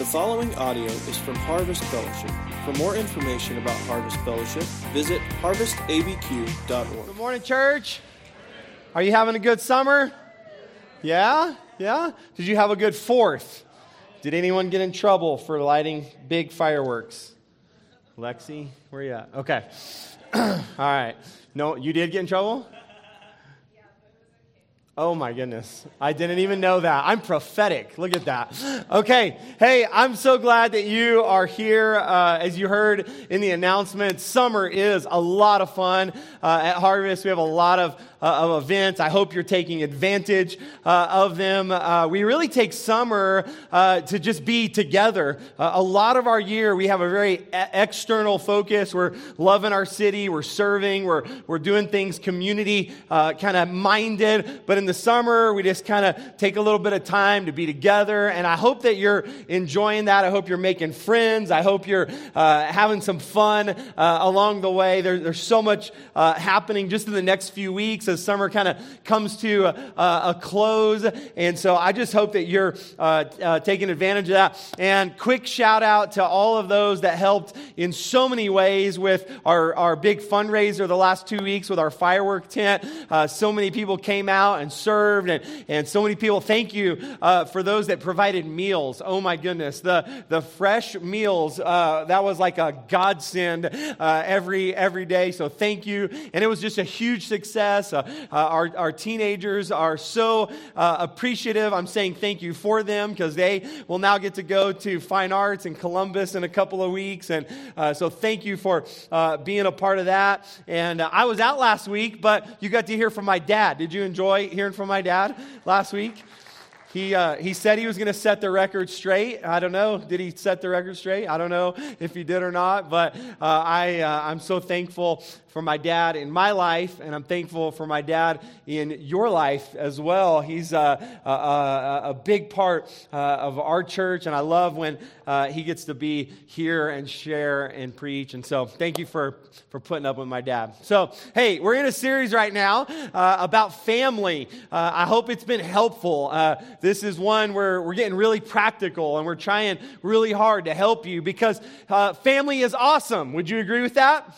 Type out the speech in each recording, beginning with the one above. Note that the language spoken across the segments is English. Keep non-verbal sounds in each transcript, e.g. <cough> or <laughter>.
The following audio is from Harvest Fellowship. For more information about Harvest Fellowship, visit harvestabq.org. Good morning, church. Are you having a good summer? Yeah? Yeah? Did you have a good fourth? Did anyone get in trouble for lighting big fireworks? Lexi, where you at? Okay. <clears throat> All right. No, you did get in trouble? Oh my goodness. I didn't even know that. I'm prophetic. Look at that. Okay. Hey, I'm so glad that you are here. Uh, as you heard in the announcement, summer is a lot of fun uh, at Harvest. We have a lot of, uh, of events. I hope you're taking advantage uh, of them. Uh, we really take summer uh, to just be together. a lot of our year, we have a very e- external focus. We're loving our city. We're serving. We're, we're doing things community kind of minded. But in the summer, we just kind of take a little bit of time to be together. And I hope that you're enjoying that. I hope you're making friends. I hope you're uh, having some fun uh, along the way. There, there's so much uh, happening just in the next few weeks as summer kind of comes to a, a, close. And so I just hope that you're uh, uh, taking advantage of that. And quick shout out to all of those that helped in so many ways with our, our big fundraiser the last two weeks with our firework tent. Uh, so many people came out and served, and, and so many people. Thank you uh, for those that provided meals. Oh my goodness, the, the fresh meals, uh, that was like a godsend uh, every, every day. So thank you. And it was just a huge success. Uh, uh, our, our teenagers are so uh, appreciative. I'm saying thank you for them because they will now get to go to fine arts in Columbus in a couple of weeks. And so thank you for being a part of that. And I was out last week, but you got to hear from my dad. Did you enjoy hearing from my dad last week. He, uh, he said he was going to set the record straight. I don't know. Did he set the record straight? I don't know if he did or not. But uh, I, uh, I'm so thankful for my dad in my life, and I'm thankful for my dad in your life as well. He's a, a, a, a big part uh, of our church, and I love when uh, he gets to be here and share and preach. And so, thank you for, for putting up with my dad. So, hey, we're in a series right now uh, about family. Uh, I hope it's been helpful. This is one where we're getting really practical, and we're trying really hard to help you because uh, family is awesome. Would you agree with that?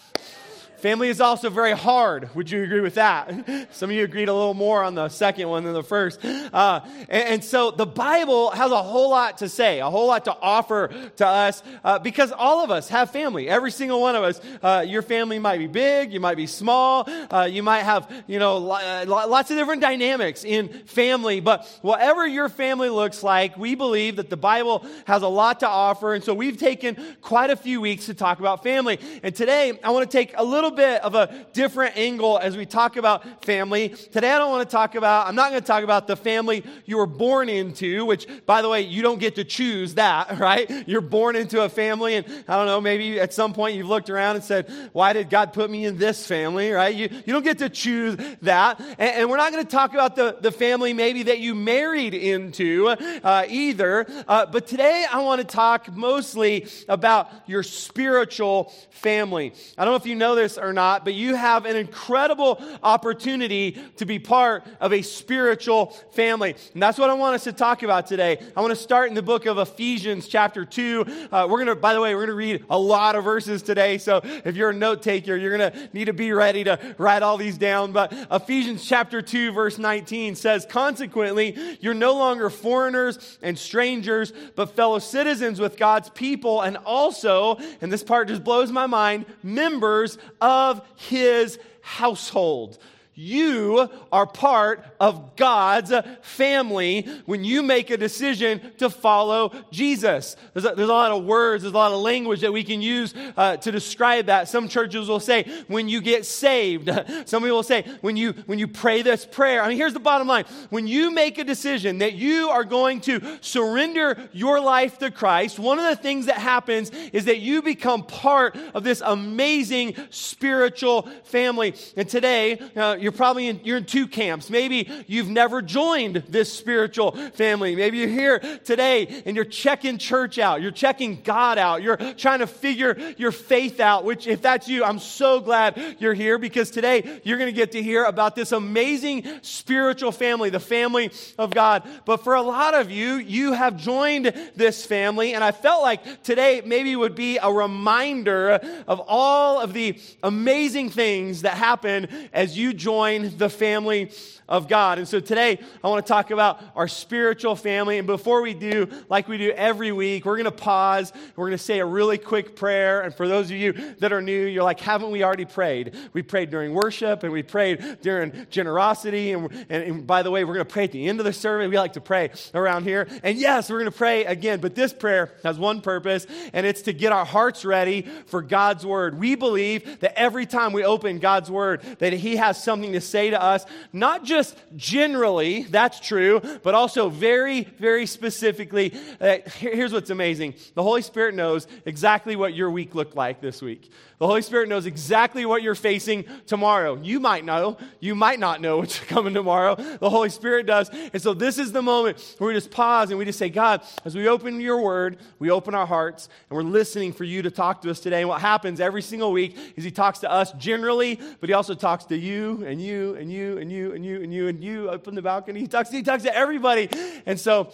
Family is also very hard. Would you agree with that? <laughs> Some of you agreed a little more on the second one than the first. Uh, and, and, so the Bible has a whole lot to say, a whole lot to offer to us uh, because all of us have family. Every single one of us. Uh, your family might be big, you might be small, uh, you might have, you know, uh, lots of different dynamics in family. But whatever your family looks like, we believe that the Bible has a lot to offer. And so we've taken quite a few weeks to talk about family. And today I want to take a little bit of a different angle as we talk about family. Today, I don't want to talk about, I'm not going to talk about the family you were born into, which, by the way, you don't get to choose that, <laughs> right? You're born into a family, and I don't know, maybe at some point you've looked around and said, Why did God put me in this family, right? You, you don't get to choose that. And, and we're not going to talk about the, the family maybe that you married into uh, either. Uh, but today, I want to talk mostly about your spiritual family. I don't know if you know this or not, but you have an incredible opportunity to be part of a spiritual family. And that's what I want us to talk about today. I want to start in the book of Ephesians, chapter 2. Uh, we're going to, by the way, we're going to read a lot of verses today. So if you're a note taker, you're going to need to be ready to write all these down. But Ephesians, chapter 2, verse 19 says, Consequently, you're no longer foreigners and strangers, but fellow citizens with God's people, and also, and this part just blows my mind, members of his household. You are part of God's family when you make a decision to follow Jesus. There's a, there's a lot of words, there's a lot of language that we can use uh, to describe that. Some churches will say, when you get saved. <laughs> Some people will say, when you, when you pray this prayer. I mean, here's the bottom line. When you make a decision that you are going to surrender your life to Christ, one of the things that happens is that you become part of this amazing spiritual family. And today, uh, you're probably in, you're in two camps. Maybe you've never joined this spiritual family. Maybe you're here today and you're checking church out. You're checking God out. You're trying to figure your faith out, which if that's you, I'm so glad you're here because today you're going to get to hear about this amazing spiritual family, the family of God. But for a lot of you, you have joined this family and I felt like today maybe would be a reminder of all of the amazing things that happen as you join the family of God. And so today I want to talk about our spiritual family. And before we do, like we do every week, we're going to pause. We're going to say a really quick prayer. And for those of you that are new, you're like, haven't we already prayed? We prayed during worship and we prayed during generosity. And, and, and by the way, we're going to pray at the end of the service. We like to pray around here. And yes, we're going to pray again. But this prayer has one purpose, and it's to get our hearts ready for God's word. We believe that every time we open God's word, that He has something to say to us, not just just generally, that's true, but also very, very specifically. Uh, here's what's amazing the Holy Spirit knows exactly what your week looked like this week. The Holy Spirit knows exactly what you're facing tomorrow. You might know, you might not know what's coming tomorrow. The Holy Spirit does. And so this is the moment where we just pause and we just say, God, as we open your word, we open our hearts and we're listening for you to talk to us today. And what happens every single week is He talks to us generally, but He also talks to you and you and you and you and you and you and you up in the balcony. He talks, he talks to everybody. And so,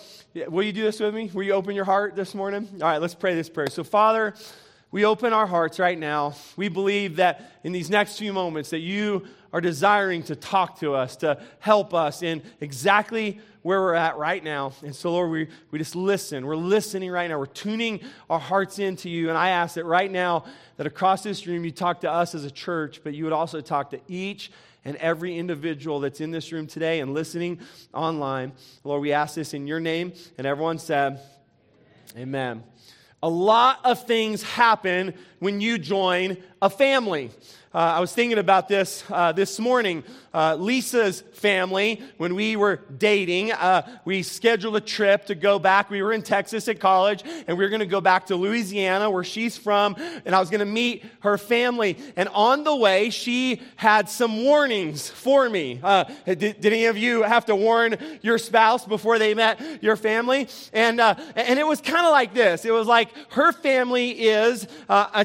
will you do this with me? Will you open your heart this morning? All right, let's pray this prayer. So, Father, we open our hearts right now. We believe that in these next few moments that you are desiring to talk to us, to help us in exactly where we're at right now. And so, Lord, we, we just listen. We're listening right now. We're tuning our hearts into you. And I ask that right now, that across this room, you talk to us as a church, but you would also talk to each and every individual that's in this room today and listening online. Lord, we ask this in your name. And everyone said, Amen. A lot of things happen when you join a family. Uh, I was thinking about this uh, this morning. Uh, Lisa's family, when we were dating, uh, we scheduled a trip to go back. We were in Texas at college, and we were going to go back to Louisiana, where she's from, and I was going to meet her family. And on the way, she had some warnings for me. Uh, did, did, any of you have to warn your spouse before they met your family? And, uh, and it was kind of like this it was like her family is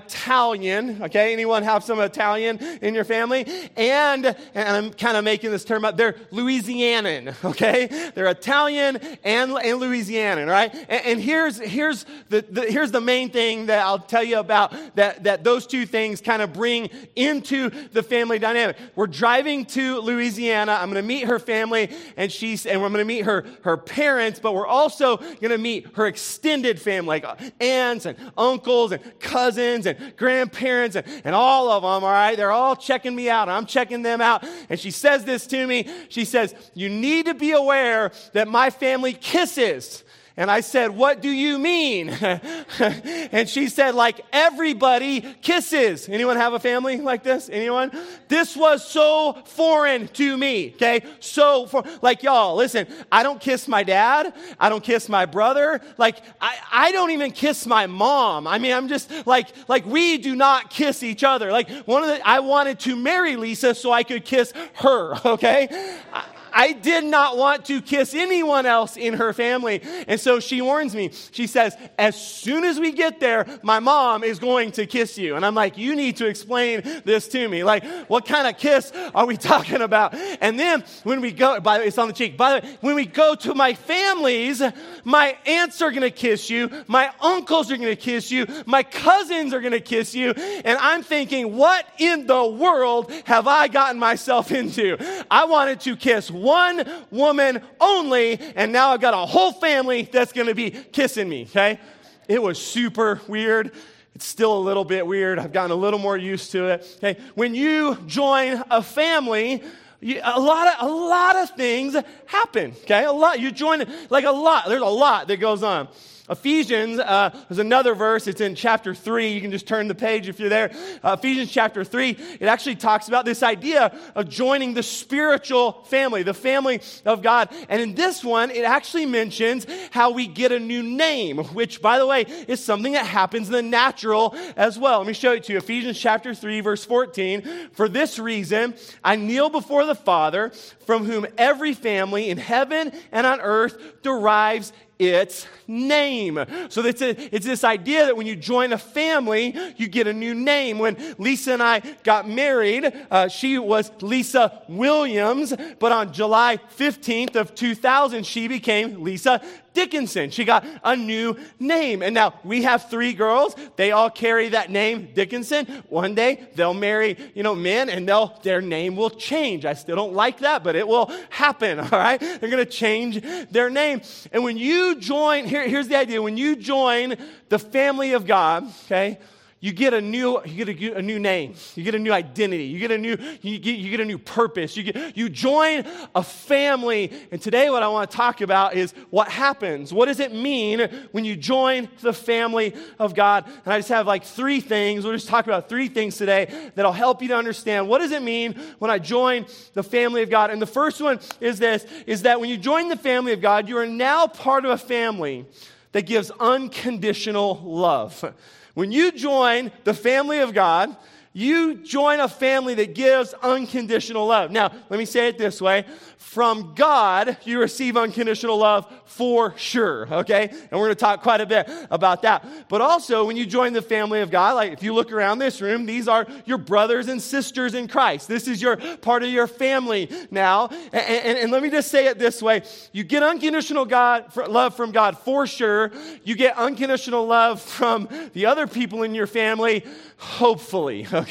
Italian. Okay, anyone have some Italian in your family? And, and I'm kind of making this term up. They're Louisianan, <laughs> okay? They're Italian and, and Louisianan, right? And, and here's, here's, the, the, here's the main thing that I'll tell you about that, that those two things kind of bring into the family dynamic. We're driving to Louisiana. I'm going to meet her family, and she's, and we're going to meet her, her parents, but we're also going to meet her extended family, like aunts and uncles and cousins and grandparents and, and all of them, all right? They're all checking me out. I'm checking them out. And she says this to me. She says, You need to be aware that my family kisses. And I said, What do you mean? <laughs> and she said, Like everybody kisses. Anyone have a family like this? Anyone? This was so foreign to me, okay? So, for, like y'all, listen, I don't kiss my dad. I don't kiss my brother. Like, I, I don't even kiss my mom. I mean, I'm just like, like we do not kiss each other. Like, one of the, I wanted to marry Lisa so I could kiss her, <laughs> okay? I, I did not want to kiss anyone else in her family. And so she warns me. She says, As soon as we get there, my mom is going to kiss you. And I'm like, You need to explain this to me. Like, what kind of kiss are we <laughs> talking about? And then when we go, by the way, it's on the cheek. By the way, when we go to my families, my aunts are going to kiss you. My uncles are going to kiss you. My cousins are going to kiss you. And I'm thinking, What in the world have I gotten myself <laughs> into? I wanted to kiss one woman only, and now I've got a whole family that's to be kissing me, okay? It was super weird. It's still a little bit weird. I've gotten a little more used to it. Okay, when you join a family, you, a lot of a lot of things happen. Okay, a lot. You join like a lot. There's a lot that goes on. Ephesians uh, there's another verse. It's in chapter 3. You can just turn the page if you're there. Uh, Ephesians chapter 3, it actually talks about this idea of joining the spiritual family, the family of God. And in this one, it actually mentions how we get a new name, which, by the way, is something that happens in the natural as well. Let me show it to you. Ephesians chapter 3, verse 14. For this reason, I kneel before the Father, from whom every family in heaven and on earth derives its name. So it's, a, it's this idea that when you join a family, you get a new name. When Lisa and I got married, uh, she was Lisa Williams, but on July 15th of 2000, she became Lisa Dickinson. She got a new name. And now we have three girls. They all carry that name, Dickinson. One day they'll marry, you know, men and they'll, their name will change. I still don't like that, but it will happen. <laughs> All right. They're going to change their name. And when you join, here, here's the idea. When you join the family of God, okay, you get a new you get a, a, new name. You get a new identity. You get a new you get, you get a new purpose. You get you join a family. And today what i want to talk about is what happens. What does it mean when you join the family of god? And i just have like three things. We'll just talk about three things today that'll help you to understand. What does it mean when i join the family of god? And the first one is this is that when you join the family of god you are now part of a family that gives unconditional love when you join the family of God, you join a family that gives unconditional love. Now, let me say it this way from God, you receive unconditional love for sure, okay? And we're to talk quite a bit about that. But also, when you join the family of God, like if you look around this room, these are your brothers and sisters in Christ. This is your part of your family now. And, and, and let me just say it this way you get unconditional God, love from God for sure. You get unconditional love from the other people in your family, hopefully? <laughs>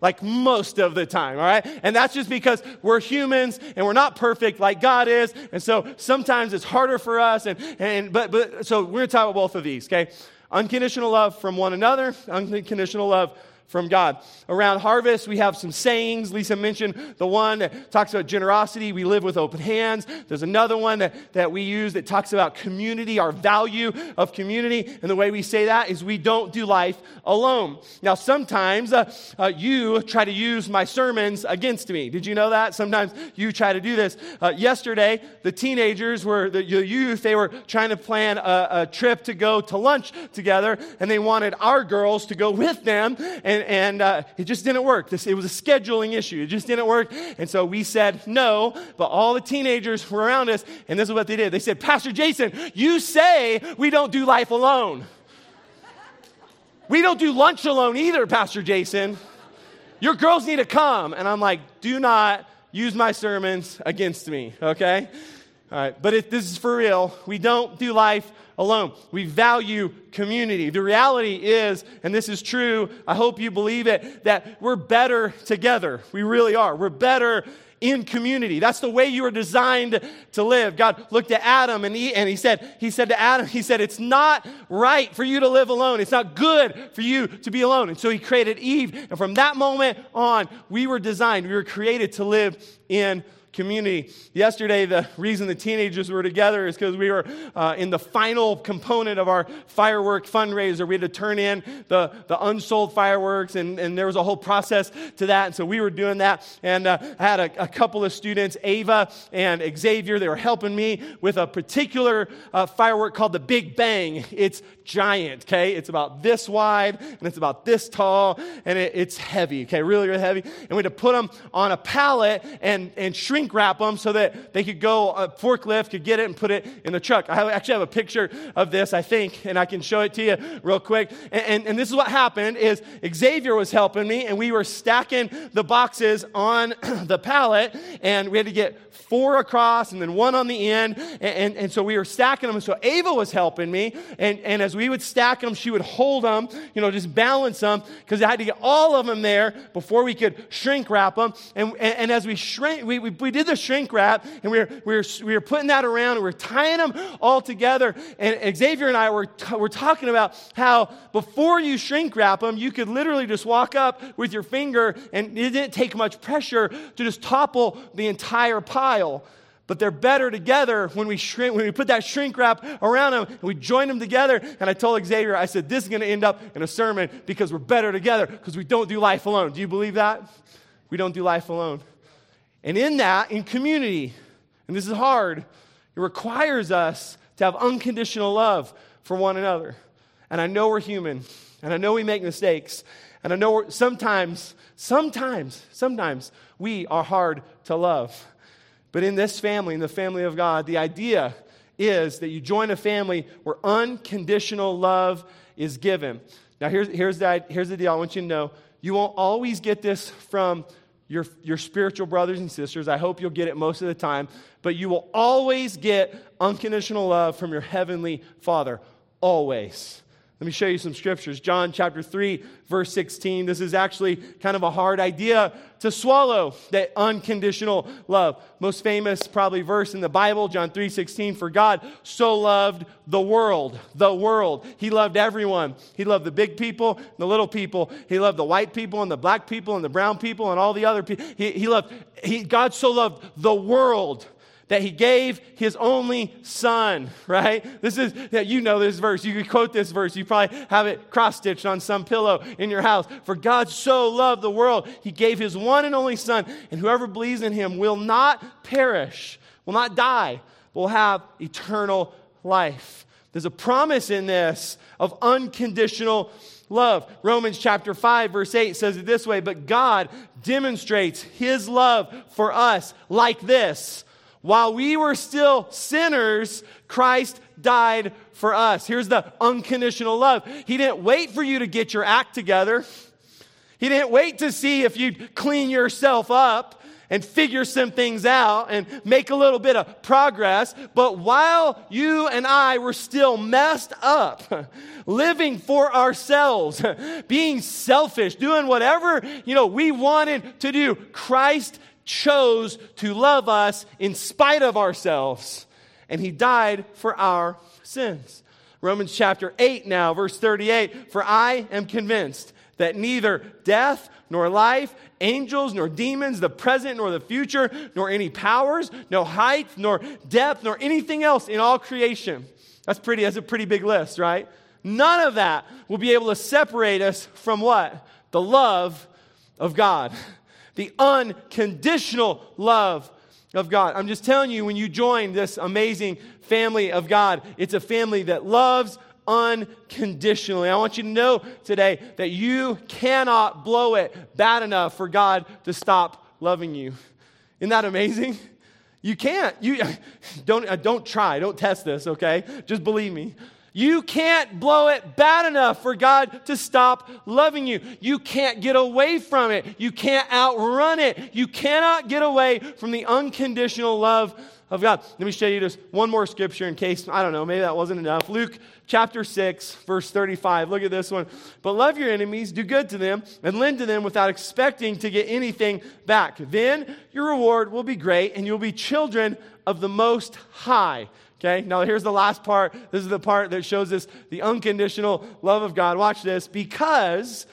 Like most of the time, all right? And that's just because we're humans and we're not perfect like God is. And so sometimes it's harder for us. And, and but, but so we're going to talk about both of these, okay? Unconditional love from one another, unconditional love from God. Around harvest, we have some sayings. Lisa mentioned the one that talks about generosity. We live with open hands. There's another one that, that we use that talks about community, our value of community. And the way we say that is we don't do life alone. Now, sometimes uh, uh, you try to use my sermons against me. Did you know that? Sometimes you try to do this. Uh, yesterday, the teenagers were, the youth, they were trying to plan a, a trip to go to lunch together, and they wanted our girls to go with them. And and, and uh, it just didn't work. This, it was a scheduling issue. It just didn't work. And so we said no, but all the teenagers were around us, and this is what they did. They said, Pastor Jason, you say we don't do life alone. We don't do lunch alone either, Pastor Jason. Your girls need to come. And I'm like, do not use my sermons against me, okay? All right, but if this is for real. We don't do life alone. We value community. The reality is, and this is true, I hope you believe it, that we're better together. We really are. We're better in community. That's the way you were designed to live. God looked at Adam and he, and he said, he said to Adam, he said, it's not right for you to live alone. It's not good for you to be alone. And so he created Eve. And from that moment on, we were designed, we were created to live in community. Yesterday, the reason the teenagers were together is because we were uh, in the final component of our firework fundraiser. We had to turn in the, the unsold fireworks, and, and there was a whole process to that. And so we were doing that. And uh, I had a, a, couple of students, Ava and Xavier, they were helping me with a particular uh, firework called the Big Bang. It's giant, okay? It's about this wide and it's about this tall and it, it's heavy, okay? Really, really heavy. And we had to put them on a pallet and, and shrink wrap them so that they could go, a forklift could get it and put it in the truck. I actually have a picture of this, I think, and I can show it to you real quick. And, and, and this is what happened is Xavier was helping me and we were stacking the boxes on <clears throat> the pallet and we had to get four across and then one on the end. And, and, and so we were stacking them. And so Ava was helping me. And, and as we would stack them, she would hold them, you know, just balance them because I had to get all of them there before we could shrink wrap them. And, and, and as we shrink, we, we, we, did the shrink wrap and we were, we, were, we were putting that around and we were tying them all together. And Xavier and I were, t- were talking about how before you shrink wrap them, you could literally just walk up with your finger and it didn't take much pressure to just topple the entire pile. But they're better together when we shrink, when we put that shrink wrap around them and we join them together. And I told Xavier, I said, this is going to end up in a sermon because we're better together because we don't do life alone. Do you believe that? We don't do life alone. And in that, in community, and this is hard, it requires us to have unconditional love for one another. And I know we're human, and I know we make mistakes, and I know sometimes, sometimes, sometimes we are hard to love. But in this family, in the family of God, the idea is that you join a family where unconditional love is given. Now, here's, here's, the, here's the deal I want you to know. You won't always get this from your, your spiritual brothers and sisters. I hope you'll get it most of the time. But you will always get unconditional love from your heavenly Father. Always. Let me show you some scriptures. John chapter 3, verse 16. This is actually kind of a hard idea to swallow, that unconditional love. Most famous probably verse in the Bible, John 3, 16. For God so loved the world, the world. He loved everyone. He loved the big people, and the little people. He loved the white people and the black people and the brown people and all the other people. He, he loved, he, God so loved the world that he gave his only son, right? This is, that you know this verse. You could quote this verse. You probably have it cross stitched on some pillow in your house. For God so loved the world, he gave his one and only son, and whoever believes in him will not perish, will not die, will have eternal life. There's a promise in this of unconditional love. Romans chapter 5, verse 8 says it this way But God demonstrates his love for us like this while we were still sinners, Christ died for us. Here's the unconditional love. He didn't wait for you to get your act together. He didn't wait to see if you'd clean yourself up and figure some things out and make a little bit of progress. But while you and I were still messed up, <laughs> living for ourselves, <laughs> being selfish, doing whatever, you know, we wanted to do, Christ chose to love us in spite of ourselves, and he died for our sins. Romans chapter 8 now, verse 38 For I am convinced that neither death nor life, angels nor demons, the present nor the future, nor any powers, no height nor depth, nor anything else in all creation. That's pretty, that's a pretty big list, right? None of that will be able to separate us from what? The love of God the unconditional love of God. I'm just telling you, when you join this amazing family of God, it's a family that loves unconditionally. I want you to know today that you cannot blow it bad enough for God to stop loving you. Isn't that amazing? You can't. You <laughs> don't uh, don't try. Don't test this, okay? Just believe me. You can't blow it bad enough for God to stop loving you. You can't get away from it. You can't outrun it. You cannot get away from the unconditional love of God. Let me show you just one more scripture in case, I don't know, maybe that wasn't enough. Luke chapter 6, verse 35. Look at this one. But love your enemies, do good to them, and lend to them without expecting to get anything back. Then your reward will be great, and you'll be children of the Most High. Okay, now here's the last part. This is the part that shows us the unconditional love of God. Watch this. Because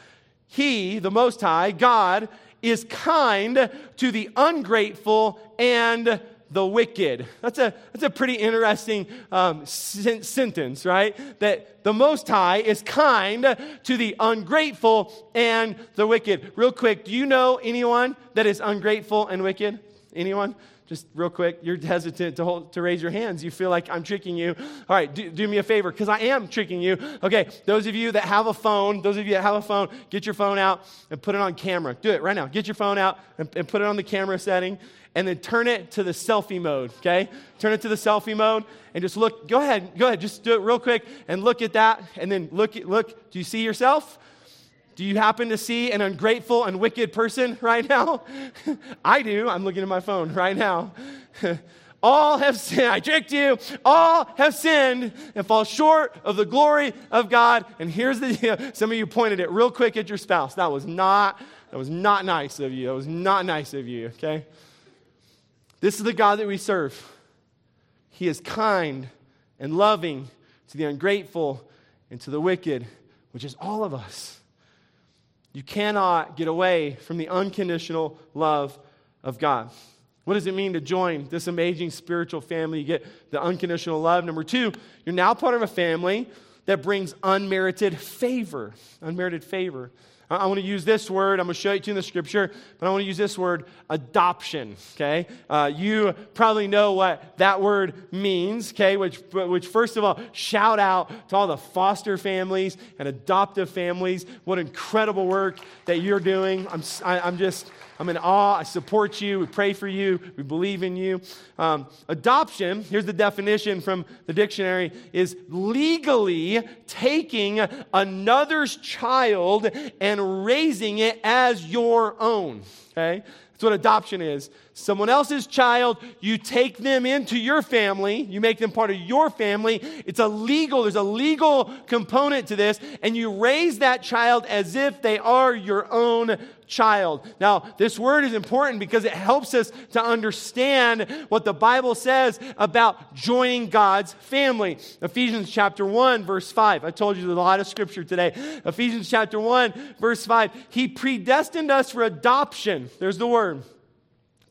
He, the Most High, God, is kind to the ungrateful and the wicked. That's a, that's a pretty interesting um, sen- sentence, right? That the Most High is kind to the ungrateful and the wicked. Real quick, do you know anyone that is ungrateful and wicked? Anyone? Just real quick, you're <laughs> hesitant to, hold, to raise your hands. You feel like I'm tricking you. All right, do, do me a favor because I am tricking you. Okay, those of you that have a phone, those of you that have a phone, get your phone out and put it on camera. Do it right now. Get your phone out and, and put it on the camera setting and then turn it to the selfie mode, okay? Turn it to the selfie mode and just look. Go ahead, go ahead, just do it real quick and look at that and then look, look. Do you see yourself? Do you happen to see an ungrateful and wicked person right now? <laughs> I do. I'm looking at my phone right now. <laughs> all have sinned. I tricked you. All have sinned and fall short of the glory of God. And here's the deal. <laughs> Some of you pointed it real quick at your spouse. That was not, that was not nice of you. That was not nice of you, okay? This is the God that we serve. He is kind and loving to the ungrateful and to the wicked, which is all of us. You cannot get away from the unconditional love of God. What does it mean to join this amazing spiritual family? You get the unconditional love. Number two, you're now part of a family that brings unmerited favor. Unmerited favor. I want to use this word. I'm going to show it to you in the scripture, but I want to use this word, adoption. Okay? Uh, you probably know what that word means, okay? Which, which, first of all, shout out to all the foster families and adoptive families. What incredible work that you're doing. I'm, I, am i am just I'm in awe. I support you. We pray for you. We believe in you. Um, adoption, here's the definition from the dictionary, is legally taking another's child and raising it as your own. Okay? That's what adoption is. Someone else's child, you take them into your family, you make them part of your family. It's a legal, there's a legal component to this, and you raise that child as if they are your own child. Now, this word is important because it helps us to understand what the Bible says about joining God's family. Ephesians chapter 1, verse 5. I told you there's a lot of scripture today. Ephesians chapter 1, verse 5. He predestined us for adoption. There's the word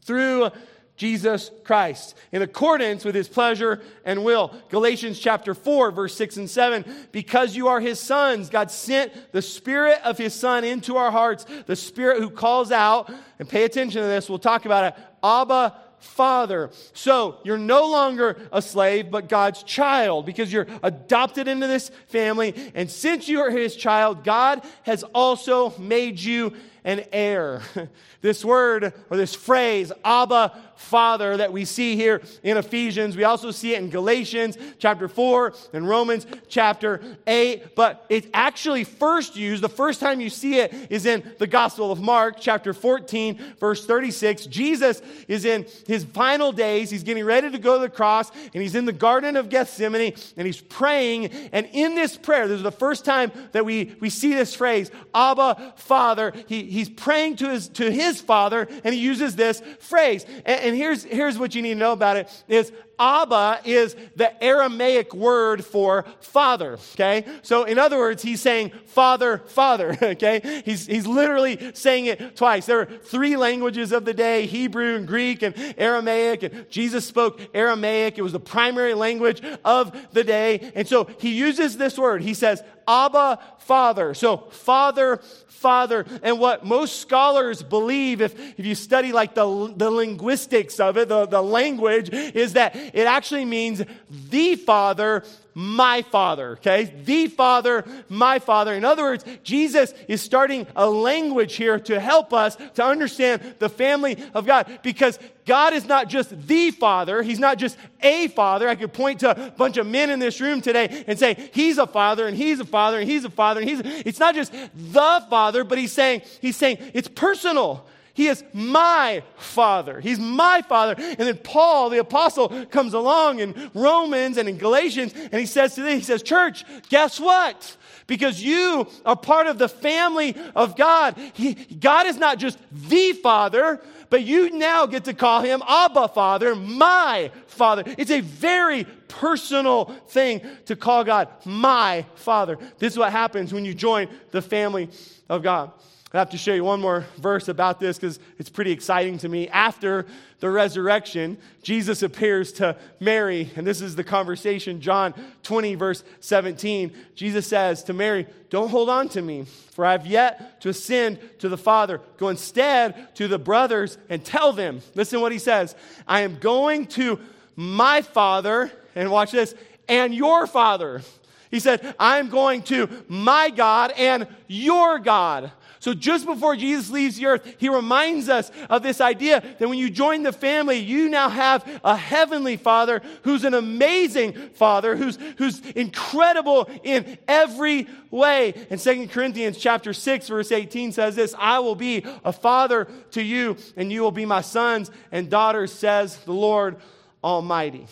through Jesus Christ in accordance with his pleasure and will. Galatians chapter 4, verse 6 and 7. Because you are his sons, God sent the spirit of his son into our hearts, the spirit who calls out, and pay attention to this, we'll talk about it. Abba, Father. So you're no longer a slave, but God's child because you're adopted into this family. And since you are his child, God has also made you an heir. <laughs> This word or this phrase, Abba, Father, that we see here in Ephesians, we also see it in Galatians chapter 4 and Romans chapter 8. But it's actually first used, the first time you see it is in the Gospel of Mark chapter 14, verse 36. Jesus is in his final days. He's getting ready to go to the cross, and he's in the Garden of Gethsemane, and he's praying. And in this prayer, this is the first time that we, we see this phrase, Abba, Father. He, he's praying to his, to his father, and he uses this phrase. And, and here's, here's what you need to know about it is Abba is the Aramaic word for father, okay? So in other words, he's saying father, father, <laughs> okay? He's, he's literally saying it twice. There are three languages of the day, Hebrew and Greek and Aramaic, and Jesus spoke Aramaic. It was the primary language of the day. And so he uses this word. He says, Abba, Father. So, Father, Father. And what most scholars believe, if, if you study like the, the linguistics of it, the, the language, is that it actually means the Father, my Father, okay? The Father, my Father. In other words, Jesus is starting a language here to help us to understand the family of God because God is not just the Father, He's not just a Father. I could point to a bunch of men in this room today and say, He's a Father, and He's a Father, and He's a Father, and He's. A... It's not just the Father, but He's saying, He's saying it's personal. He is my father. He's my father. And then Paul, the apostle, comes along in Romans and in Galatians, and he says to them, he says, Church, guess what? Because you are part of the family of God. He, God is not just the father, but you now get to call him Abba Father, my Father. It's a very personal thing to call God my Father. This is what happens when you join the family of God. I have to show you one more verse about this because it's pretty exciting to me. After the resurrection, Jesus appears to Mary, and this is the conversation, John 20, verse 17. Jesus says to Mary, Don't hold on to me, for I have yet to ascend to the Father. Go instead to the brothers and tell them. Listen what he says I am going to my Father, and watch this, and your Father. He said, I'm going to my God and your God. So just before Jesus leaves the earth, he reminds us of this idea that when you join the family, you now have a heavenly father who's an amazing father, who's, who's incredible in every way. And Second Corinthians chapter 6, verse 18 says this, I will be a father to you, and you will be my sons and daughters, says the Lord Almighty.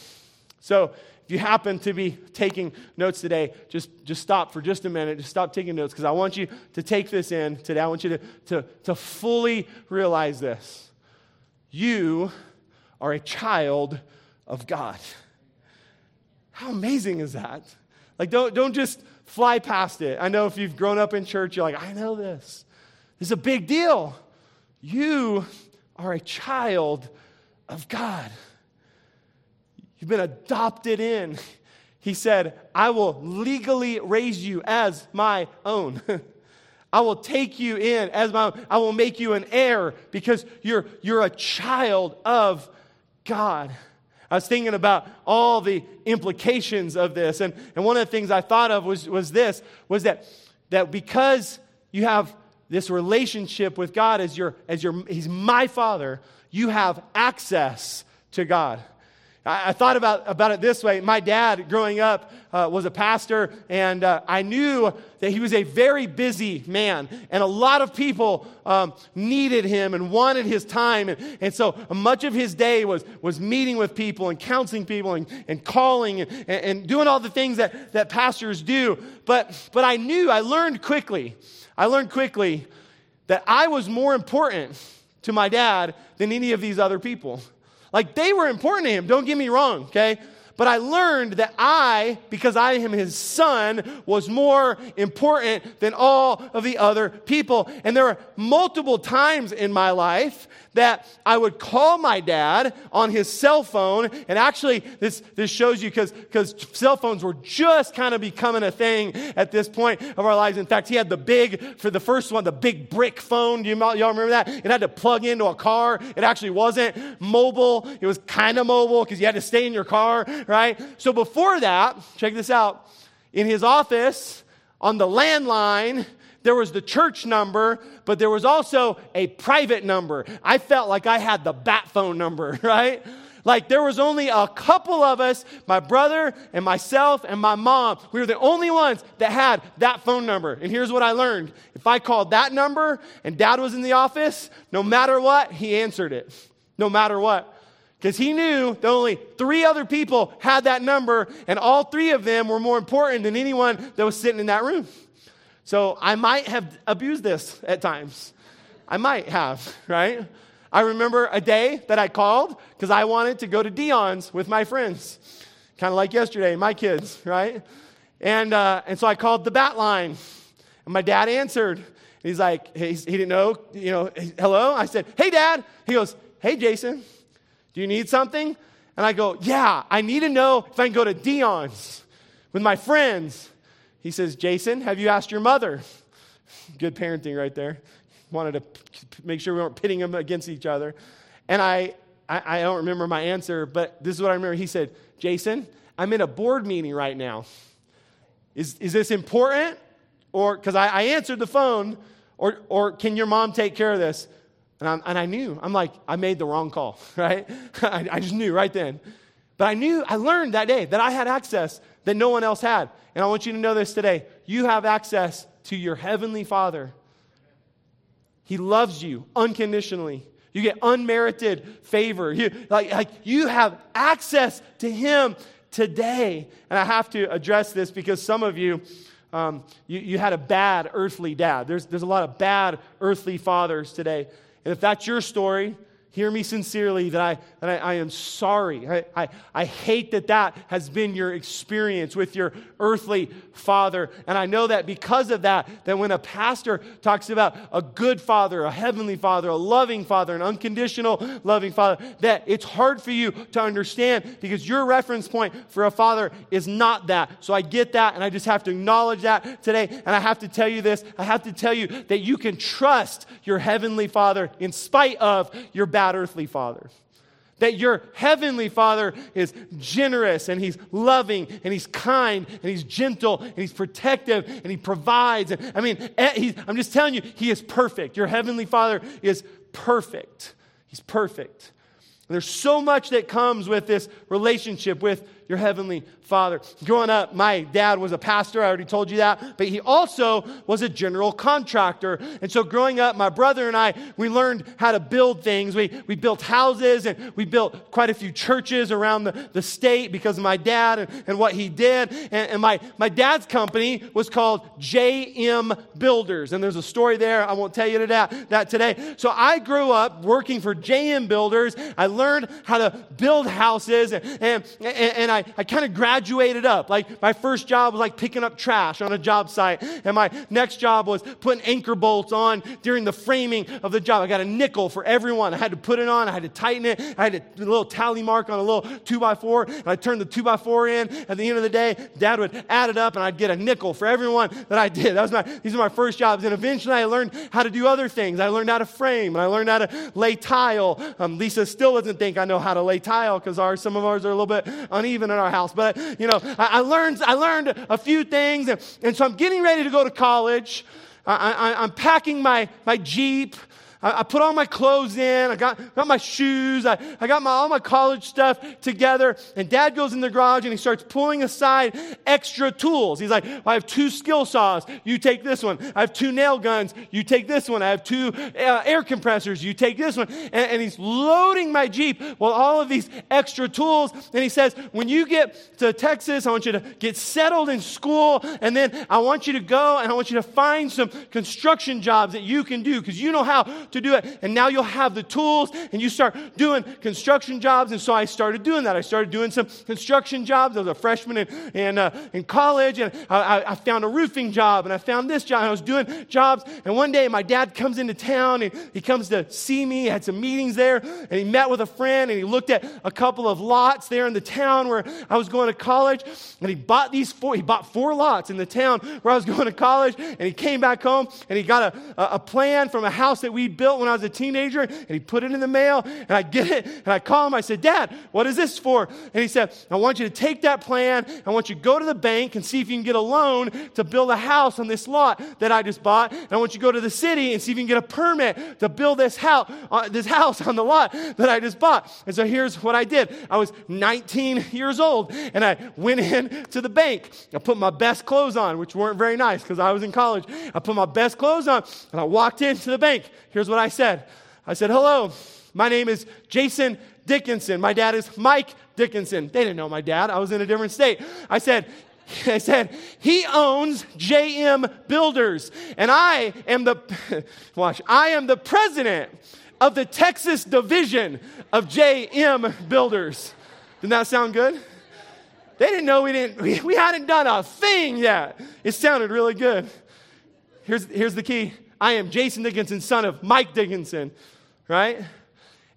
So if you happen to be taking notes today, just, just stop for just a minute. Just stop taking notes because I want you to take this in today. I want you to, to, to fully realize this. You are a child of God. How amazing is that? Like, don't, don't just fly past it. I know if you've grown up in church, you're like, I know this. This is a big deal. You are a child of God. You've been adopted in. He said, I will legally raise you as my own. <laughs> I will take you in as my own. I will make you an heir because you're, you're a child of God. I was thinking about all the implications of this. And, and one of the things I thought of was, was this, was that, that because you have this relationship with God as your, as your, he's my father, you have access to God. I, thought about, about it this way. My dad, growing up, uh, was a pastor, and uh, I knew that he was a very busy man, and a lot of people um, needed him and wanted his time. And, and so much of his day was, was meeting with people and counseling people and, and calling and, and doing all the things that, that pastors do. But, but I knew, I learned quickly, I learned quickly that I was more important to my dad than any of these other people. Like they were important to him, don't get me wrong, okay? But I learned that I, because I am his son, was more important than all of the other people. And there were multiple times in my life that I would call my dad on his cell phone. And actually, this, this shows you because cell phones were just kind of becoming a thing at this point of our lives. In fact, he had the big, for the first one, the big brick phone. Do you, y'all remember that? It had to plug into a car. It actually wasn't mobile. It was kind of mobile because you had to stay in your car, right? So before that, check this out. In his office, on the landline, there was the church number, but there was also a private number. I felt like I had the bat phone number, <laughs> right? Like there was only a couple of us, my brother and myself and my mom. We were the only ones that had that phone number. And here's what I learned. If I called that number and dad was in the office, no matter what, he answered it. No matter what. Because he knew that only three other people had that number, and all three of them were more important than anyone that was sitting in that room. So I might have abused this at times. I might have, right? I remember a day that I called because I wanted to go to Dion's with my friends, kind of like yesterday, my kids, right? And, uh, and so I called the bat line, and my dad answered. He's like, he, he didn't know, you know, hello? I said, hey, dad. He goes, hey, Jason, do you need something? And I go, yeah, I need to know if I can go to Dion's with my friends. He says, Jason, have you asked your mother? <laughs> Good parenting right there. Wanted to make sure we weren't pitting them against each other. And I, I, I don't remember my answer, but this is what I remember. He said, Jason, I'm in a board meeting right now. Is, is this important? Or, because I, I answered the phone, or, or can your mom take care of this? And, and I knew, I'm like, I made the wrong call, <laughs> right? <laughs> I, I just knew right then. But I knew, I learned that day that I had access that no one else had. And I want you to know this today. You have access to your heavenly Father. He loves you unconditionally. You get unmerited favor. You, like, like you have access to Him today. And I have to address this because some of you, um, you, you had a bad earthly dad. There's, there's a lot of bad earthly fathers today. And if that's your story, Hear me sincerely that I, that I, I am sorry. I, I, I, hate that that has been your experience with your earthly father. And I know that because of that, that when a pastor talks about a good father, a heavenly father, a loving father, an unconditional loving father, that it's hard for you to understand because your reference point for a father is not that. So I get that, and I just have to acknowledge that today. And I have to tell you this I have to tell you that you can trust your heavenly father in spite of your bad bad earthly father. That your heavenly father is generous and he's loving and he's kind and he's gentle and he's protective and he provides. And, I mean, eh, I'm just telling you, he is perfect. Your heavenly father is perfect. He's perfect. And there's so much that comes with this relationship with your heavenly Father. Growing up, my dad was a pastor. I already told you that. But he also was a general contractor. And so growing up, my brother and I, we learned how to build things. We, we built houses and we built quite a few churches around the, the state because of my dad and, and what he did. And, and my, my dad's company was called JM Builders. And there's a story there. I won't tell you that, that today. So I grew up working for JM Builders. I learned how to build houses and, and, and I, I kind of graduated up. Like my first job was like picking up trash on a job site. And my next job was putting anchor bolts on during the framing of the job. I got a nickel for everyone. I had to put it on. I had to tighten it. I had a little tally mark on a little two by four. And I turned the two by four in. At the end of the day, dad would add it up and I'd get a nickel for everyone that I did. That was my, these are my first jobs. And eventually I learned how to do other things. I learned how to frame and I learned how to lay tile. Um, Lisa still doesn't think I know how to lay tile because some of ours are a little bit uneven in our house. But, you know, I, I learned, I learned a few things. And, and, so I'm getting ready to go to college. I, I'm packing my, my Jeep. I, I put all my clothes in. I got, got my shoes. I, I got my, all my college stuff together. And dad goes in the garage and he starts pulling aside extra tools. He's like, I have two skill saws. You take this one. I have two nail guns. You take this one. I have two uh, air compressors. You take this one. And, and he's loading my Jeep with all of these extra tools. And he says, when you get to Texas, I want you to get settled in school. And then I want you to go and I want you to find some construction jobs that you can do because you know how to do it. And now you'll have the tools and you start doing construction jobs. And so I started doing that. I started doing some construction jobs. I was a freshman in, in, uh, in college and I, I, found a roofing job and I found this job. And I was doing jobs. And one day my dad comes into town and he comes to see me. He had some meetings there and he met with a friend and he looked at a couple of lots there in the town where I was going to college. And he bought these four, he bought four lots in the town where I was <laughs> going to college. And he came back home and he got a, a plan from a house that we built when I was a teenager, and he put it in the mail, and I get it, and I call him. I said, Dad, what is this for? And he said, I want you to take that plan. I want you to go to the bank and see if you can get a loan to build a house on this lot that I just bought. And I want you to go to the city and see if you can get a permit to build this house, uh, this house on the lot that I just bought. And so here's what I did. I was 19 years old, and I went in to the bank. I put my best clothes on, which weren't very nice because I was in college. I put my best clothes on, and I walked into the bank. Here's what I said I said, Hello, my name is Jason Dickinson. My dad is Mike Dickinson. They didn't know my dad. I was in a different state. I said, <laughs> I said, he owns JM Builders. And I am the, <laughs> watch, I am the president of the Texas division of JM Builders. Didn't that sound good? They didn't know we didn't, <laughs> we, we hadn't done a thing yet. It sounded really good. Here's, here's the key I am Jason Dickinson, son of Mike Dickinson, right?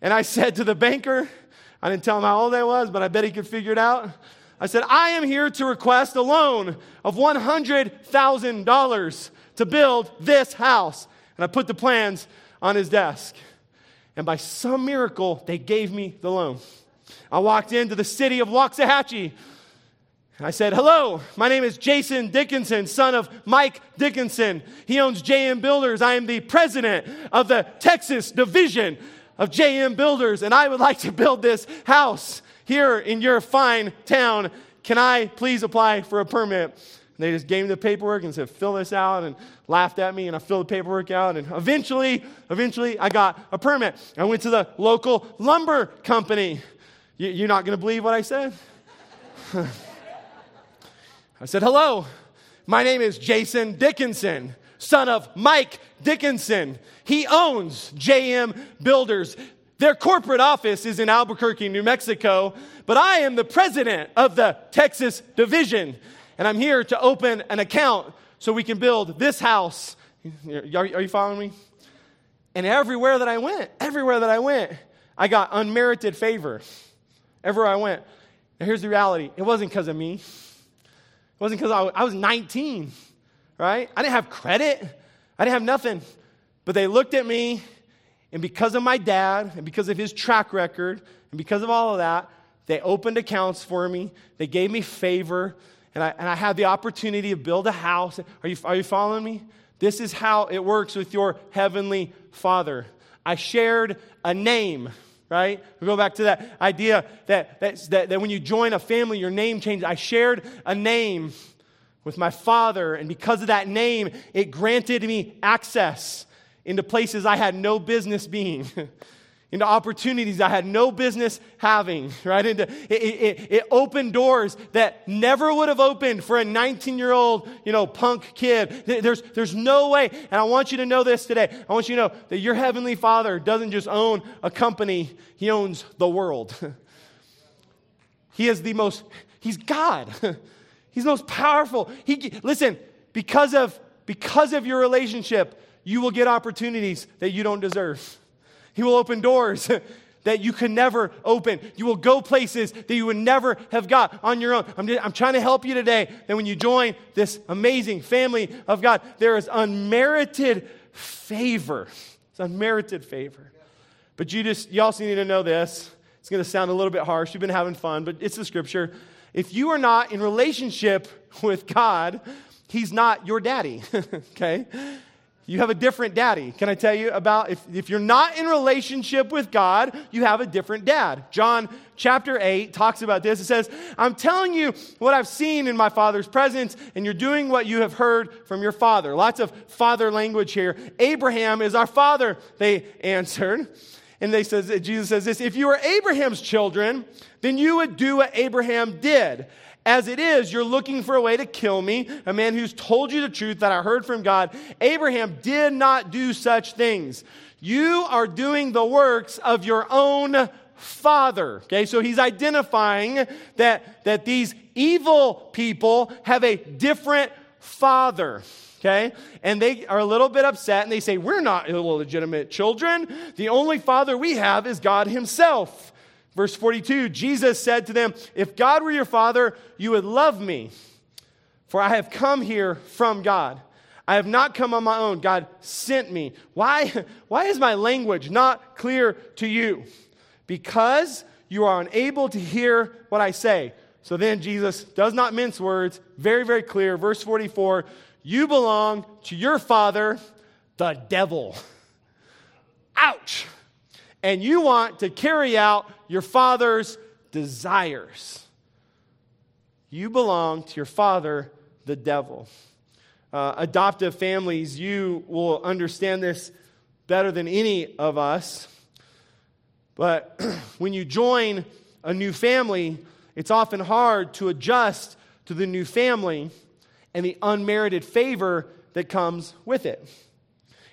And I said to the banker, I didn't tell him how old I was, but I bet he could figure it out. I said, I am here to request a loan of $100,000 to build this house. And I put the plans on his desk. And by some miracle, they gave me the loan. I walked into the city of Waxahachie I said, Hello, my name is Jason Dickinson, son of Mike Dickinson. He owns JM Builders. I am the president of the Texas division of JM Builders, and I would like to build this house here in your fine town. Can I please apply for a permit? And they just gave me the paperwork and said, fill this out, and laughed at me, and I filled the paperwork out, and eventually, eventually, I got a permit. I went to the local lumber company. You, are not going to believe what I said? <laughs> I said, Hello, my name is Jason Dickinson, son of Mike Dickinson. He owns JM Builders. Their corporate office is in Albuquerque, New Mexico, but I am the president of the Texas division, and I'm here to open an account so we can build this house. Are, you following me? And everywhere that I went, everywhere that I went, I got unmerited favor. Everywhere I went. Now, here's the reality it wasn't because of me. It wasn't because I, I was 19, right? I didn't have credit, I didn't have nothing. But they looked at me, and because of my dad, and because of his track record, and because of all of that, they opened accounts for me. They gave me favor, and I, and I had the opportunity to build a house. Are you, are you following me? This is how it works with your heavenly Father. I shared a name right? We go back to that idea that, that, that, that when you join a family, your name changes. I shared a name with my father, and because of that name, it granted me access into places I had no business being. <laughs> into opportunities I had no business having, <laughs> right? Into, it, it, it, opened doors that never would have opened for a 19 year old, you know, punk kid. There's, there's no way. And I want you to know this today. I want you to know that your heavenly father doesn't just own a company, he owns the world. <laughs> he is the most, He's God. <laughs> He's most powerful. He, listen, because of, because of your relationship, you will get opportunities that you don't deserve. He will open doors <laughs> that you could never open. You will go places that you would never have got on your own. I'm, just, I'm trying to help you today that when you join this amazing family of God, there is unmerited favor. It's unmerited favor. But you just, you also need to know this. It's going to sound a little bit harsh. You've been having fun, but it's the scripture. If you are not in relationship <laughs> with God, He's not your daddy, <laughs> okay? You have a different daddy. Can I tell you about if, if you're not in relationship with God, you have a different dad. John chapter 8 talks about this. It says, I'm telling you what I've seen in my father's presence, and you're doing what you have heard from your father. Lots of father language here. Abraham is our father, they answered. And they says, Jesus says this, if you were Abraham's children, then you would do what Abraham did. As it is, you're looking for a way to kill me, a man who's told you the truth that I heard from God. Abraham did not do such things. You are doing the works of your own father. Okay, so he's identifying that, that these evil people have a different father. Okay? And they are a little bit upset and they say, We're not illegitimate children. The only father we have is God Himself. Verse 42 Jesus said to them, If God were your father, you would love me, for I have come here from God. I have not come on my own. God sent me. Why, <laughs> why is my language not clear to you? Because you are unable to hear what I say. So then Jesus does not mince words, very, very clear. Verse 44 You belong to your father, the devil. Ouch and you want to carry out your father's desires. You belong to your father, the devil. Uh, adoptive families, you will understand this better than any of us. But <clears throat> when you join a new family, it's often hard to adjust to the new family and the unmerited favor that comes with it.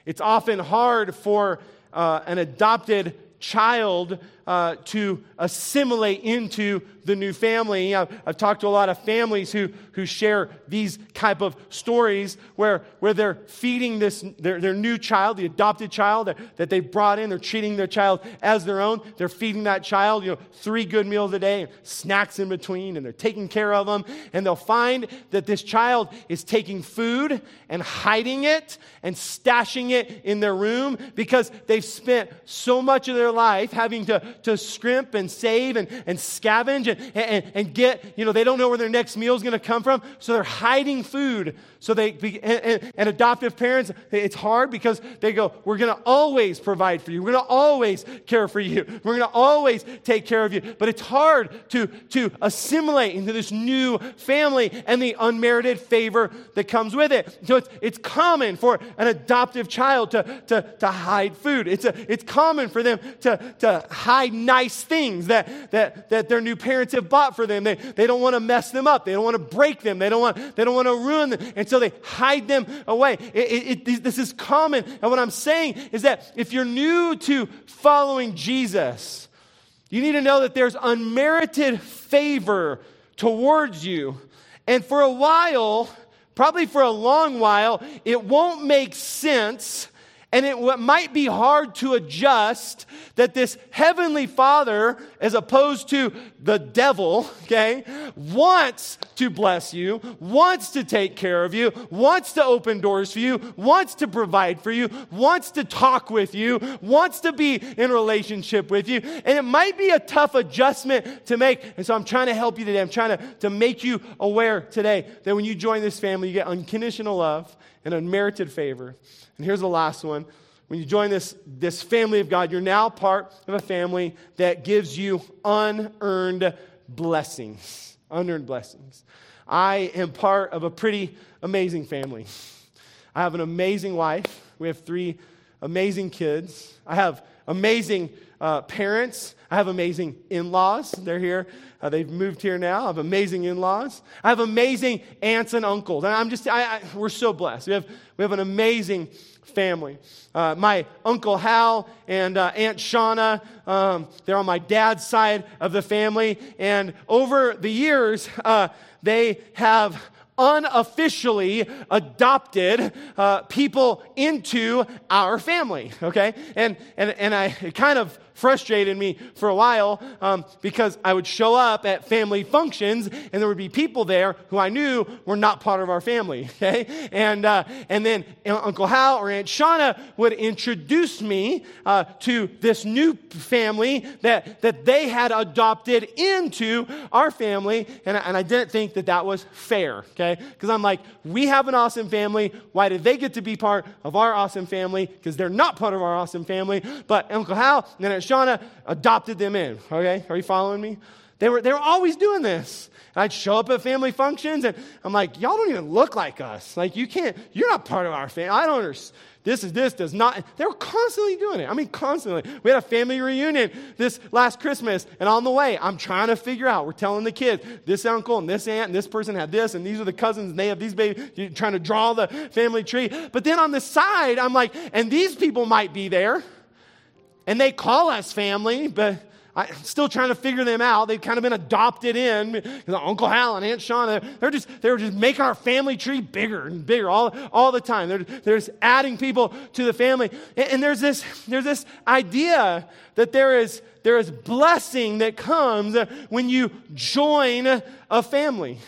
It's often hard for uh, an adopted child uh, to assimilate into the new family. I've, I've, talked to a lot of families who, who share these type of stories where, where they're feeding this, their, their new child, the adopted child that, that they brought in. They're treating their child as their own. They're feeding that child, you know, three good meals a day, snacks in between, and they're taking care of them. And they'll find that this child is taking food and hiding it and stashing it in their room because they've spent so much of their life having to to scrimp and save and, and scavenge and, and, and get, you know, they don't know where their next meal is going to come from. So they're hiding food. So they, and, and adoptive parents, it's hard because they go, we're going to always provide for you. We're going to always care for you. We're going to always take care of you. But it's hard to, to assimilate into this new family and the unmerited favor that comes with it. So it's, it's common for an adoptive child to, to, to hide food. It's, a, it's common for them to, to hide buy nice things that, that, that their new parents have bought for them. They, they don't want to mess them up. They don't want to break them. They don't want, they don't want to ruin them. And so they hide them away. It, it, it, this is common. And what I'm saying is that if you're new to following Jesus, you need to know that there's unmerited favor towards you. And for a while, probably for a long while, it won't make sense and it might be hard to adjust that this heavenly father, as opposed to the devil, <laughs> okay, wants to bless you, wants to take care of you, wants to open doors for you, wants to provide for you, wants to talk with you, wants to be in relationship with you. And it might be a tough adjustment to make. And so I'm trying to help you today. I'm trying to, to make you aware today that when you join this family, you get unconditional love and unmerited favor. And here's the last one. When you join this, this family of God, you're now part of a family that gives you unearned blessings. Unearned blessings. I am part of a pretty amazing family. I have an amazing wife. We have three amazing kids. I have amazing uh, parents. I have amazing in laws. They're here. Uh, they've moved here now. I have amazing in laws. I have amazing aunts and uncles. And I'm just, I, I, we're so blessed. We have, we have an amazing family. Uh, my Uncle Hal and uh, Aunt Shauna, um, they're on my dad's side of the family. And over the years, uh, they have unofficially adopted uh, people into our family okay and and and i kind of frustrated me for a while um, because I would show up at family functions and there would be people there who I knew were not part of our family. <laughs> Okay, and uh, and then Uncle Hal or Aunt Shauna would introduce me uh, to this new family that that they had adopted into our family, and I, and I didn't think that that was fair. Okay, because I'm like, we have an awesome family. Why did they get to be part of our awesome family? Because they're not part of our awesome family. But Uncle Hal and Aunt Shauna adopted them in. Okay? Are you following me? They were, they were always doing this. And I'd show up at family functions and I'm like, y'all don't even look like us. Like, you can't, you're not part of our family. I don't understand. This is this does not. They were constantly doing it. I mean, constantly. We had a family reunion this last Christmas, and on the way, I'm trying to figure out. We're telling the kids, this uncle and this aunt and this person had this, and these are the cousins, and they have these babies. You're trying to draw the family tree. But then on the side, I'm like, and these people might be there. And they call us family, but I'm still trying to figure them out. They've kind of been adopted in. Uncle Hal and Aunt Shauna, they're just, they're just making our family tree bigger and bigger all, all the time. They're, they're just adding people to the family. And, and there's, this, there's this idea that there is, there is blessing that comes when you join a family.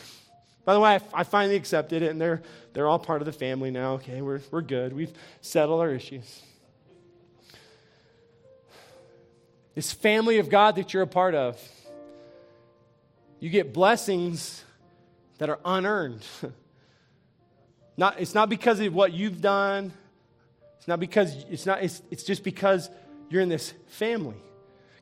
By the way, I, I finally accepted it, and they're, they're all part of the family now. Okay, we're, we're good. We've settled our issues. This family of God that you're a part of. You get blessings that are unearned. <laughs> not, it's not because of what you've done. It's not because it's not it's, it's just because you're in this family.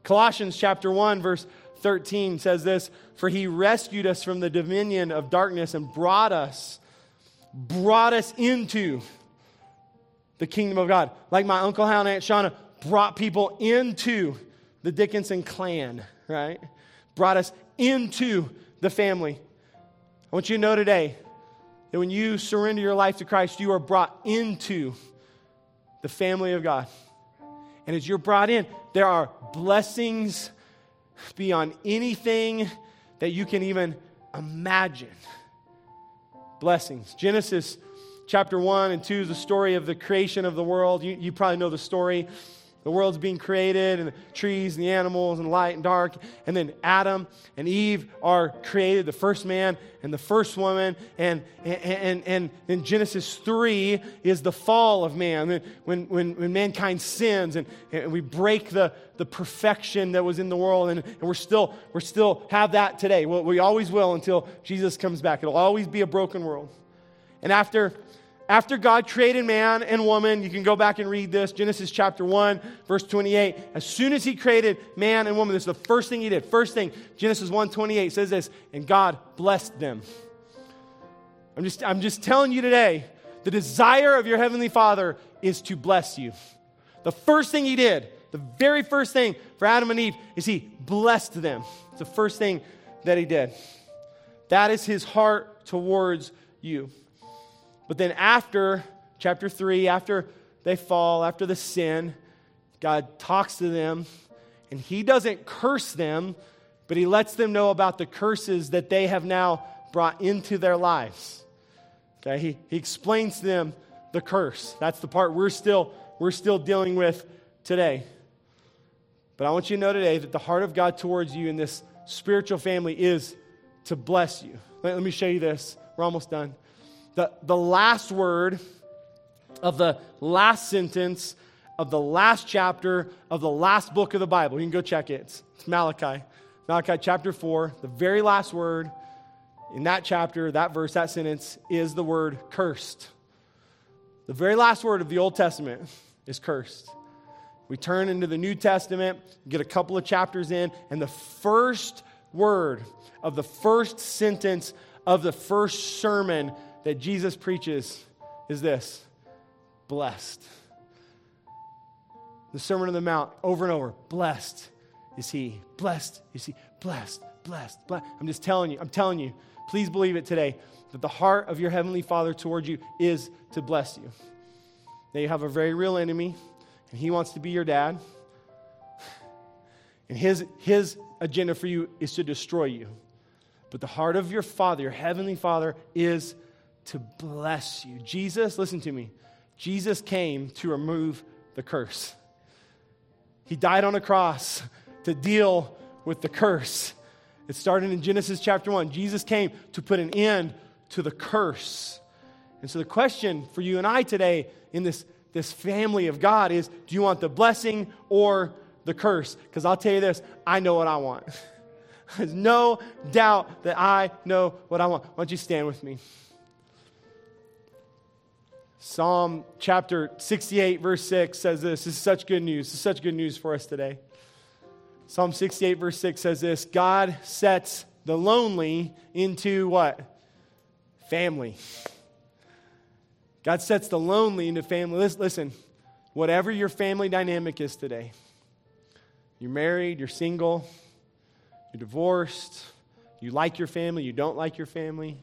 Colossians chapter 1 verse 13 says this, for he rescued us from the dominion of darkness and brought us brought us into the kingdom of God. Like my uncle Hal and Aunt Shauna brought people into the Dickinson clan, right? Brought us into the family. I want you to know today that when you surrender your life to Christ, you are brought into the family of God. And as you're brought in, there are blessings beyond anything that you can even imagine. Blessings. Genesis chapter 1 and 2 is the story of the creation of the world. You, you probably know the story the world's being created and the trees and the animals and light and dark. And then Adam and Eve are created, the first man and the first woman. And, and, and, then Genesis 3 is the fall of man, when, when, when mankind sins and, and we break the, the perfection that was in the world. And, and we're still, we're still have that today. Well, we always will until Jesus comes back. It'll always be a broken world. And after after God created man and woman, you can go back and read this, Genesis chapter 1, verse 28. As soon as he created man and woman, this is the first thing he did. First thing, Genesis 1 28 says this, and God blessed them. I'm just, I'm just telling you today, the desire of your heavenly Father is to bless you. The first thing he did, the very first thing for Adam and Eve, is he blessed them. It's the first thing that he did. That is his heart towards you. But then after chapter 3, after they fall, after the sin, God talks to them and he doesn't curse them, but he lets them know about the curses that they have now brought into their lives. Okay, he, he explains to them the curse. That's the part we're still, we're still dealing with today. But I want you to know today that the heart of God towards you in this spiritual family is to bless you. Let, let me show you this. We're almost done the, the last word of the last sentence of the last chapter of the last book of the Bible. You can go check it. It's, it's Malachi. Malachi chapter 4, the very last word in that chapter, that verse, that sentence is the word cursed. The very last word of the Old Testament is cursed. We turn into the New Testament, get a couple of chapters in, and the first word of the first sentence of the first sermon that Jesus preaches is this blessed. the Sermon on the Mount over and over. Blessed is he. Blessed is he. Blessed, blessed, blessed. I'm just telling you, I'm telling you, please believe it today that the heart of your Heavenly Father towards you is to bless you. Now you have a very real enemy, and he wants to be your dad. And his, his agenda for you is to destroy you. But the heart of your Father, your Heavenly Father, is to bless you. Jesus, listen to me. Jesus came to remove the curse. He died on a cross to deal with the curse. It started in Genesis chapter 1. Jesus came to put an end to the curse. And so the question for you and I today in this, this family of God is do you want the blessing or the curse? Because I'll tell you this I know what I want. <laughs> There's no doubt that I know what I want. Why don't you stand with me? Psalm chapter 68, verse 6 says this. This is such good news. This is such good news for us today. Psalm 68, verse 6 says this God sets the lonely into what? Family. God sets the lonely into family. Listen, whatever your family dynamic is today, you're married, you're single, you're divorced, you like your family, you don't like your family,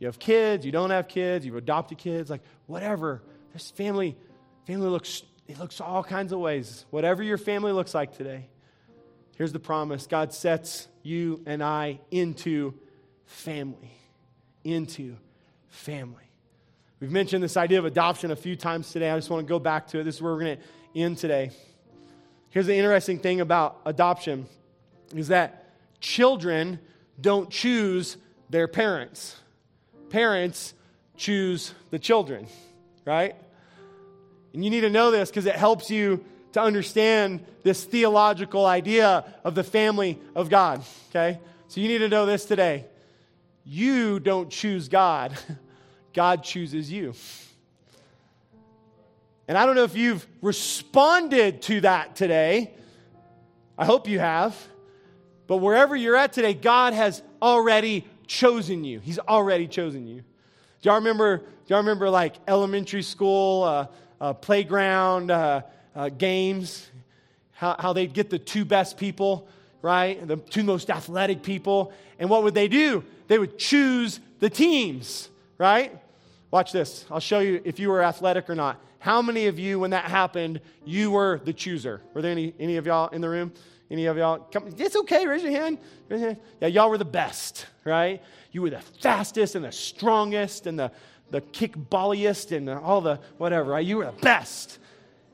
you have kids, you don't have kids, you've adopted kids, like whatever. This family, family looks, it looks all kinds of ways. Whatever your family looks like today, here's the promise God sets you and I into family. Into family. We've mentioned this idea of adoption a few times today. I just want to go back to it. This is where we're going to end today. Here's the interesting thing about adoption is that children don't choose their parents. Parents choose the children, right? And you need to know this because it helps you to understand this theological idea of the family of God, okay? So you need to know this today. You don't choose God, <laughs> God chooses you. And I don't know if you've responded to that today. I hope you have. But wherever you're at today, God has already chosen you. He's already chosen you. Do y'all remember, do y'all remember like elementary school, uh, uh, playground uh, uh games? How, how they'd get the two best people, right? The two most athletic people. And what would they do? They would choose the teams, right? Watch this. I'll show you if you were athletic or not. How many of you, when that happened, you were the chooser? Were there any, any of y'all in the room? Any of y'all? Come, it's okay, raise your hand. Yeah, y'all were the best, right? You were the fastest and the strongest and the, the kickballiest and all the whatever, right? You were the best.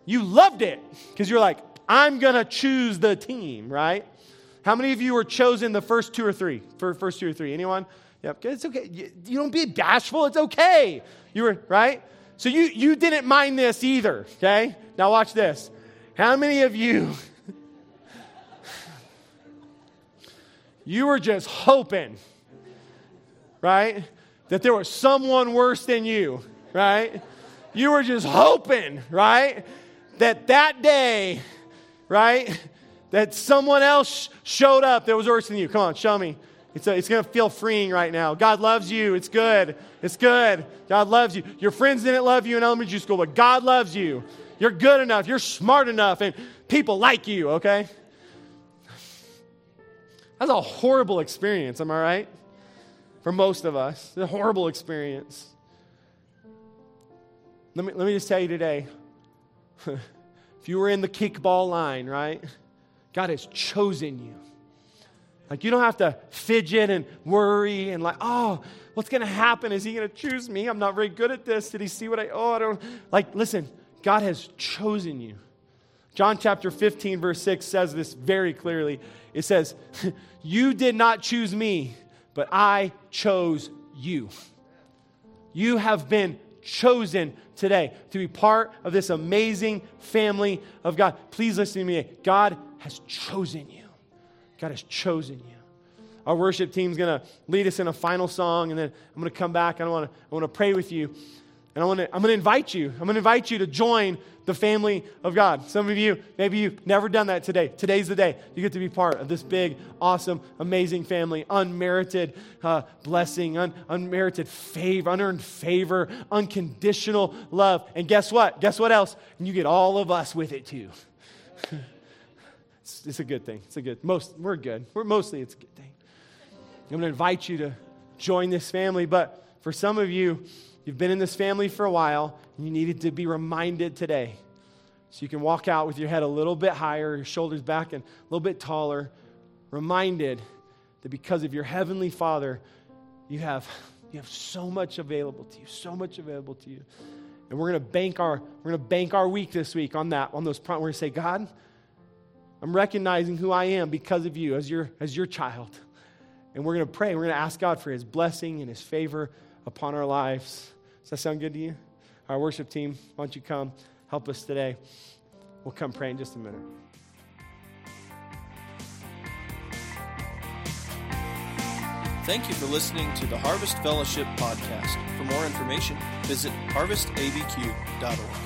You loved it because you're like, I'm going to choose the team, right? How many of you were chosen the first two or three? For first two or three? Anyone? Yep, it's okay. You, you don't be bashful. It's okay. You were, right? So you, you didn't mind this either, okay? Now watch this. How many of you you were just hoping, right? That there was someone worse than you, right? You were just hoping, right? That that day, right? That someone else showed up that was worse than you. Come on, show me. It's, it's going to feel freeing right now. God loves you. It's good. It's good. God loves you. Your friends didn't love you in elementary school, but God loves you. You're good enough. You're smart enough, and people like you, okay? That's a horrible experience, am I right? For most of us, it's a horrible experience. Let me, let me just tell you today <laughs> if you were in the kickball line, right? God has chosen you. Like, you don't have to fidget and worry and, like, oh, what's going to happen? Is he going to choose me? I'm not very good at this. Did he see what I, oh, I don't. Like, listen, God has chosen you. John chapter 15, verse 6 says this very clearly. It says, <laughs> You did not choose me, but I chose you. You have been chosen today to be part of this amazing family of God. Please listen to me. God has chosen you. God has chosen you. Our worship team's going to lead us in a final song, and then I'm going to come back I want to I want to pray with you. And I want to, I'm going to invite you. I'm going to invite you to join the family of God. Some of you, maybe you've never done that today. Today's the day. You get to be part of this big, awesome, amazing family. Unmerited uh, blessing, un- unmerited favor, unearned favor, unconditional love. And guess what? Guess what else? And you get all of us with it too. <laughs> it's, it's a good thing. It's a good, most, we're good. We're mostly, it's a good thing. I'm going to invite you to join this family, but for some of you, you've been in this family for a while, and you needed to be reminded today. So you can walk out with your head a little bit higher, your shoulders back, and a little bit taller, reminded that because of your heavenly Father, you have, you have so much available to you, so much available to you. And we're to bank our we're to bank our week this week on that on those we're to say, God, I'm recognizing who I am because of you as your as your child. And we're to pray. We're to ask God for his blessing and his favor upon our lives. Does that sound good to you? Our worship team, why don't you come help us today? We'll come pray in just a minute. Thank you for listening to the Harvest Fellowship podcast. For more information, visit harvestabq.org.